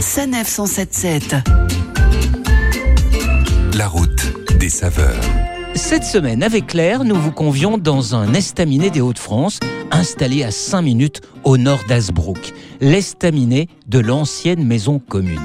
Sanef 177. La route des saveurs. Cette semaine, avec Claire, nous vous convions dans un estaminet des Hauts-de-France, installé à 5 minutes au nord d'Asbrook, l'estaminet de l'ancienne maison commune.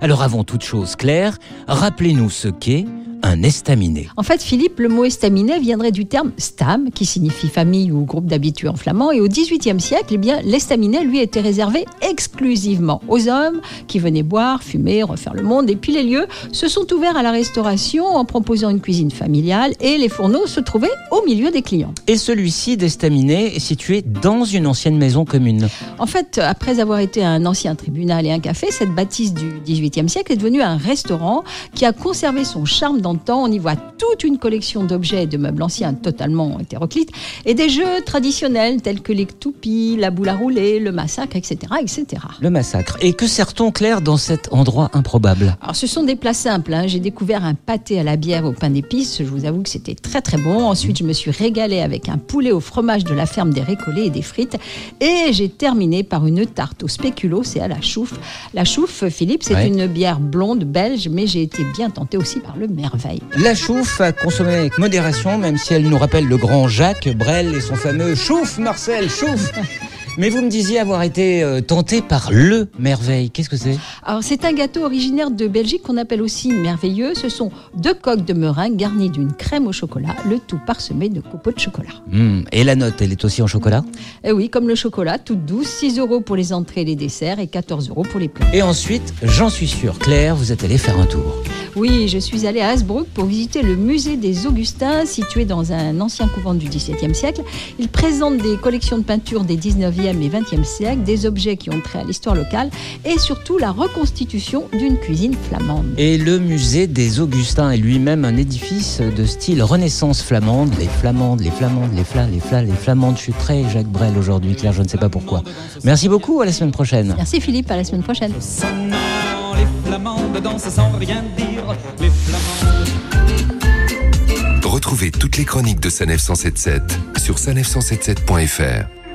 Alors avant toute chose, Claire, rappelez-nous ce qu'est un estaminet. En fait, Philippe, le mot estaminet viendrait du terme stam, qui signifie famille ou groupe d'habitués en flamand. Et au XVIIIe siècle, eh bien, l'estaminet, lui, était réservé exclusivement aux hommes qui venaient boire, fumer, refaire le monde. Et puis les lieux se sont ouverts à la restauration en proposant une cuisine familiale et les fourneaux se trouvaient au milieu des clients. Et celui-ci d'estaminet est situé dans une ancienne maison commune. En fait, après avoir été un ancien tribunal et un café, cette bâtisse du XVIIIe siècle est devenue un restaurant qui a conservé son charme dans On y voit toute une collection d'objets et de meubles anciens totalement hétéroclites et des jeux traditionnels tels que les toupies, la boule à rouler, le massacre, etc. etc. Le massacre. Et que sert-on, Claire, dans cet endroit improbable? Alors, ce sont des plats simples. hein. J'ai découvert un pâté à la bière au pain d'épices. Je vous avoue que c'était très très bon. Ensuite, je me suis régalée avec un poulet au fromage de la ferme des Récollets et des frites. Et j'ai terminé par une tarte au spéculoos et à la chouffe. La chouffe, Philippe, c'est Ouais. une bière blonde belge, mais j'ai été bien tentée aussi par le La chouffe à consommer avec modération, même si elle nous rappelle le grand Jacques Brel et son fameux chouffe, Marcel, chouffe. Mais vous me disiez avoir été euh, tenté par le merveille. Qu'est-ce que c'est? Alors, c'est un gâteau originaire de Belgique qu'on appelle aussi merveilleux. Ce sont deux coques de meringue garnies d'une crème au chocolat, le tout parsemé de copeaux de chocolat. Hmm, Et la note, elle est aussi en chocolat? Et oui, comme le chocolat, toute douce, 6 euros pour les entrées et les desserts et 14 euros pour les plats. Et ensuite, j'en suis sûr, Claire, vous êtes allée faire un tour. Oui, je suis allée à Hasbrook pour visiter le musée des Augustins, situé dans un ancien couvent du XVIIe siècle. Il présente des collections de peintures des 19e et 20e siècles, des objets qui ont trait à l'histoire locale et surtout la reconstitution d'une cuisine flamande. Et le musée des Augustins est lui-même un édifice de style Renaissance flamande. Les flamandes, les flamandes, les flas, les flas, les flamandes. Je suis très Jacques Brel aujourd'hui, Claire, je ne sais pas pourquoi. Merci beaucoup, à la semaine prochaine. Merci Philippe, à la semaine prochaine. Sonnant, les flamandes dansent sans rien dire. Les flamandes. Retrouvez toutes les chroniques de Sanef 177 sur sanef177.fr.